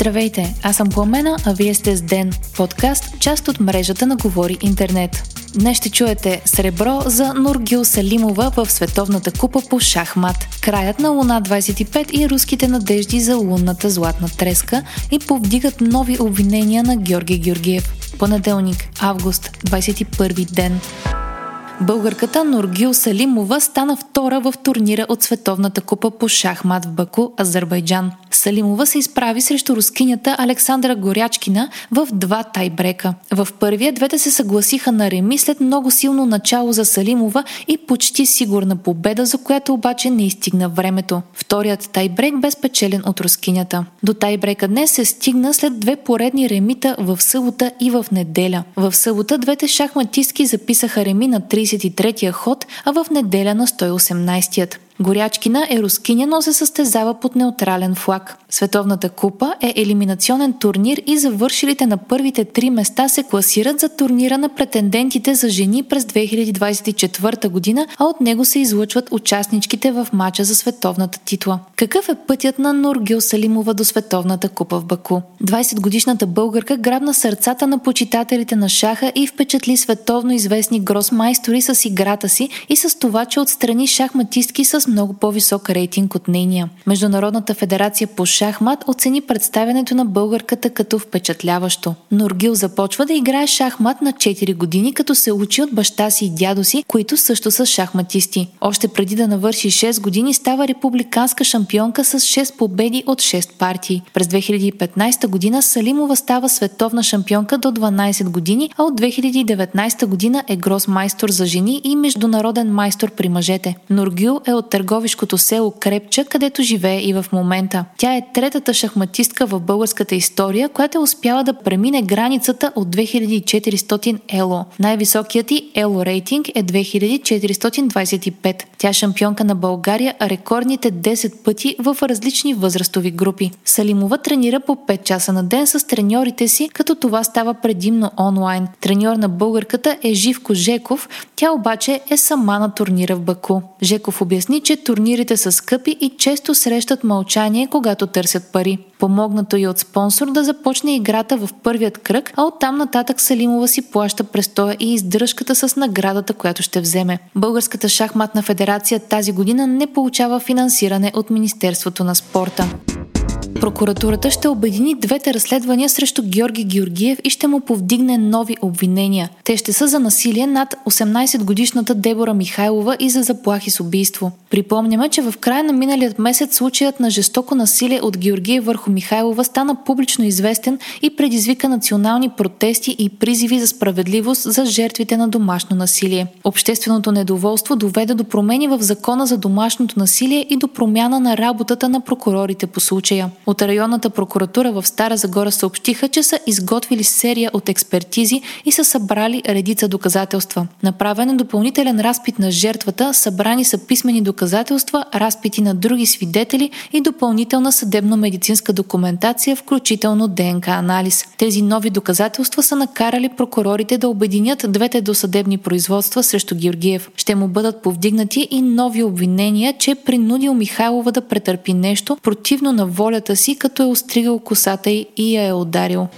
Здравейте, аз съм Пламена, а вие сте с Ден, подкаст, част от мрежата на Говори Интернет. Днес ще чуете сребро за Нургил Салимова в Световната купа по шахмат, краят на Луна 25 и руските надежди за лунната златна треска и повдигат нови обвинения на Георги Георгиев. Понеделник, август, 21 ден. Българката Нургил Салимова стана втора в турнира от Световната купа по шахмат в Баку, Азербайджан. Салимова се изправи срещу рускинята Александра Горячкина в два тайбрека. В първия двете се съгласиха на реми след много силно начало за Салимова и почти сигурна победа, за която обаче не изстигна времето. Вторият тайбрек бе спечелен от рускинята. До тайбрека днес се стигна след две поредни ремита в събота и в неделя. В събота двете шахматистки записаха реми на 33-я ход, а в неделя на 118-ят. Горячкина е рускиня, но се състезава под неутрален флаг. Световната купа е елиминационен турнир и завършилите на първите три места се класират за турнира на претендентите за жени през 2024 година, а от него се излъчват участничките в мача за световната титла. Какъв е пътят на Нургил Салимова до Световната купа в Баку? 20-годишната българка грабна сърцата на почитателите на шаха и впечатли световно известни гросмайстори с играта си и с това, че отстрани шахматистки с много по-висок рейтинг от нейния. Международната федерация по шахмат оцени представянето на българката като впечатляващо. Нургил започва да играе шахмат на 4 години, като се учи от баща си и дядо си, които също са шахматисти. Още преди да навърши 6 години става републиканска шампионка с 6 победи от 6 партии. През 2015 година Салимова става световна шампионка до 12 години, а от 2019 година е гросмайстор за жени и международен майстор при мъжете. Нургил е от търговишкото село Крепча, където живее и в момента. Тя е третата шахматистка в българската история, която е успяла да премине границата от 2400 ело. Най-високият и ело рейтинг е 2425. Тя е шампионка на България рекордните 10 пъти в различни възрастови групи. Салимова тренира по 5 часа на ден с треньорите си, като това става предимно онлайн. Треньор на българката е Живко Жеков, тя обаче е сама на турнира в Баку. Жеков обясни, че турнирите са скъпи и често срещат мълчание, когато търсят пари. Помогнато и от спонсор да започне играта в първият кръг, а оттам нататък Салимова си плаща престоя и издръжката с наградата, която ще вземе. Българската шахматна федерация тази година не получава финансиране от Министерството на спорта. Прокуратурата ще обедини двете разследвания срещу Георги Георгиев и ще му повдигне нови обвинения. Те ще са за насилие над 18-годишната Дебора Михайлова и за заплахи с убийство. Припомняме, че в края на миналият месец случаят на жестоко насилие от Георгиев върху Михайлова стана публично известен и предизвика национални протести и призиви за справедливост за жертвите на домашно насилие. Общественото недоволство доведе до промени в закона за домашното насилие и до промяна на работата на прокурорите по случая. От районната прокуратура в Стара Загора съобщиха, че са изготвили серия от експертизи и са събрали редица доказателства. Направен е допълнителен разпит на жертвата, събрани са писмени доказателства, разпити на други свидетели и допълнителна съдебно-медицинска документация, включително ДНК анализ. Тези нови доказателства са накарали прокурорите да обединят двете досъдебни производства срещу Георгиев. Ще му бъдат повдигнати и нови обвинения, че е принудил Михайлова да претърпи нещо противно на волята си, като е остригал косата й и я е ударил.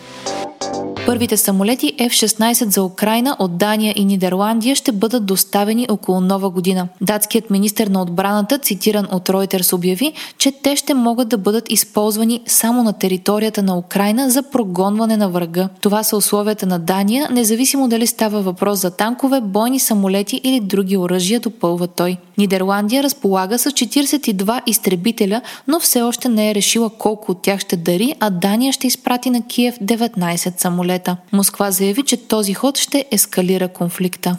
Първите самолети F-16 за Украина от Дания и Нидерландия ще бъдат доставени около нова година. Датският министр на отбраната, цитиран от Reuters, обяви, че те ще могат да бъдат използвани само на територията на Украина за прогонване на врага. Това са условията на Дания, независимо дали става въпрос за танкове, бойни самолети или други оръжия, допълва той. Нидерландия разполага с 42 изтребителя, но все още не е решила колко от тях ще дари, а Дания ще изпрати на Киев 19 самолета. Москва заяви, че този ход ще ескалира конфликта.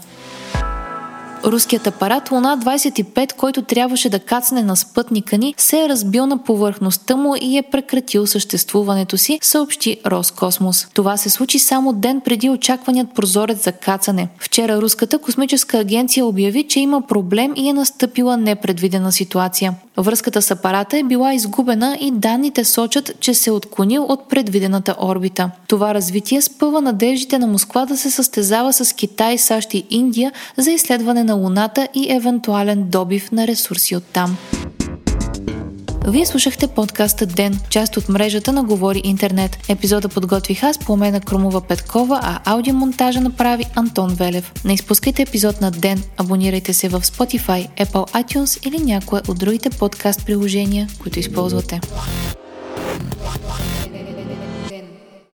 Руският апарат Луна 25, който трябваше да кацне на спътника ни, се е разбил на повърхността му и е прекратил съществуването си, съобщи Роскосмос. Това се случи само ден преди очакваният прозорец за кацане. Вчера Руската космическа агенция обяви, че има проблем и е настъпила непредвидена ситуация. Връзката с апарата е била изгубена и данните сочат, че се е отклонил от предвидената орбита. Това развитие спъва надеждите на Москва да се състезава с Китай, САЩ и Индия за изследване на Луната и евентуален добив на ресурси от там. Вие слушахте подкаста Ден, част от мрежата на Говори Интернет. Епизода подготвих аз по на Крумова Петкова, а аудиомонтажа направи Антон Велев. Не изпускайте епизод на Ден, абонирайте се в Spotify, Apple iTunes или някое от другите подкаст приложения, които използвате.